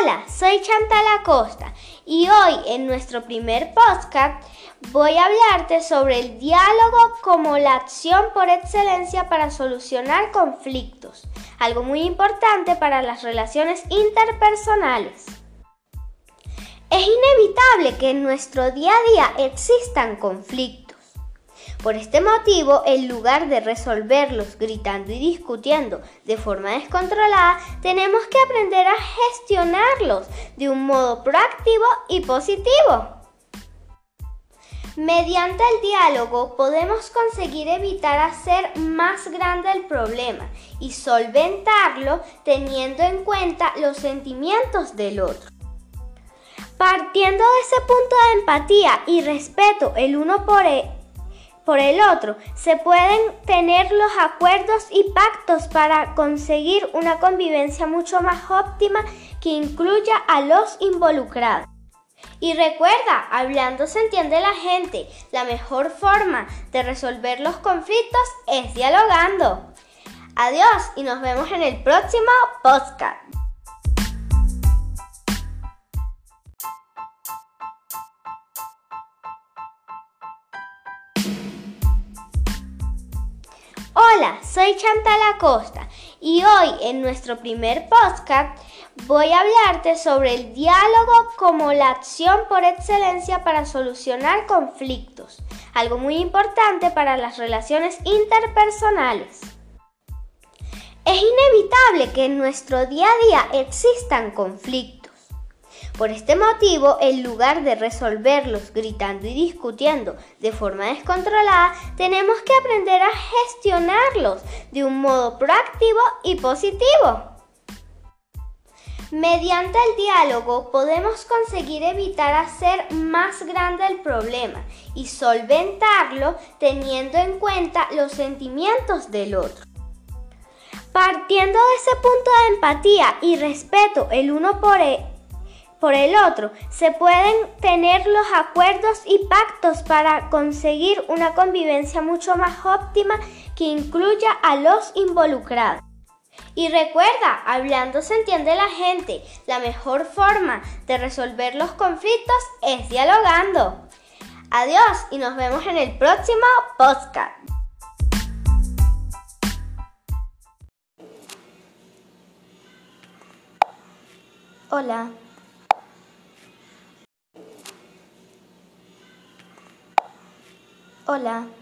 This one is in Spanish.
Hola, soy Chantal Acosta y hoy en nuestro primer podcast voy a hablarte sobre el diálogo como la acción por excelencia para solucionar conflictos, algo muy importante para las relaciones interpersonales. Es inevitable que en nuestro día a día existan conflictos por este motivo, en lugar de resolverlos gritando y discutiendo de forma descontrolada, tenemos que aprender a gestionarlos de un modo proactivo y positivo. Mediante el diálogo podemos conseguir evitar hacer más grande el problema y solventarlo teniendo en cuenta los sentimientos del otro. Partiendo de ese punto de empatía y respeto el uno por el por el otro. Se pueden tener los acuerdos y pactos para conseguir una convivencia mucho más óptima que incluya a los involucrados. Y recuerda, hablando se entiende la gente. La mejor forma de resolver los conflictos es dialogando. Adiós y nos vemos en el próximo podcast. Hola, soy Chantal Acosta y hoy en nuestro primer podcast voy a hablarte sobre el diálogo como la acción por excelencia para solucionar conflictos, algo muy importante para las relaciones interpersonales. Es inevitable que en nuestro día a día existan conflictos por este motivo, en lugar de resolverlos gritando y discutiendo de forma descontrolada, tenemos que aprender a gestionarlos de un modo proactivo y positivo. Mediante el diálogo podemos conseguir evitar hacer más grande el problema y solventarlo teniendo en cuenta los sentimientos del otro. Partiendo de ese punto de empatía y respeto el uno por el por el otro. Se pueden tener los acuerdos y pactos para conseguir una convivencia mucho más óptima que incluya a los involucrados. Y recuerda, hablando se entiende la gente. La mejor forma de resolver los conflictos es dialogando. Adiós y nos vemos en el próximo podcast. Hola. Hola.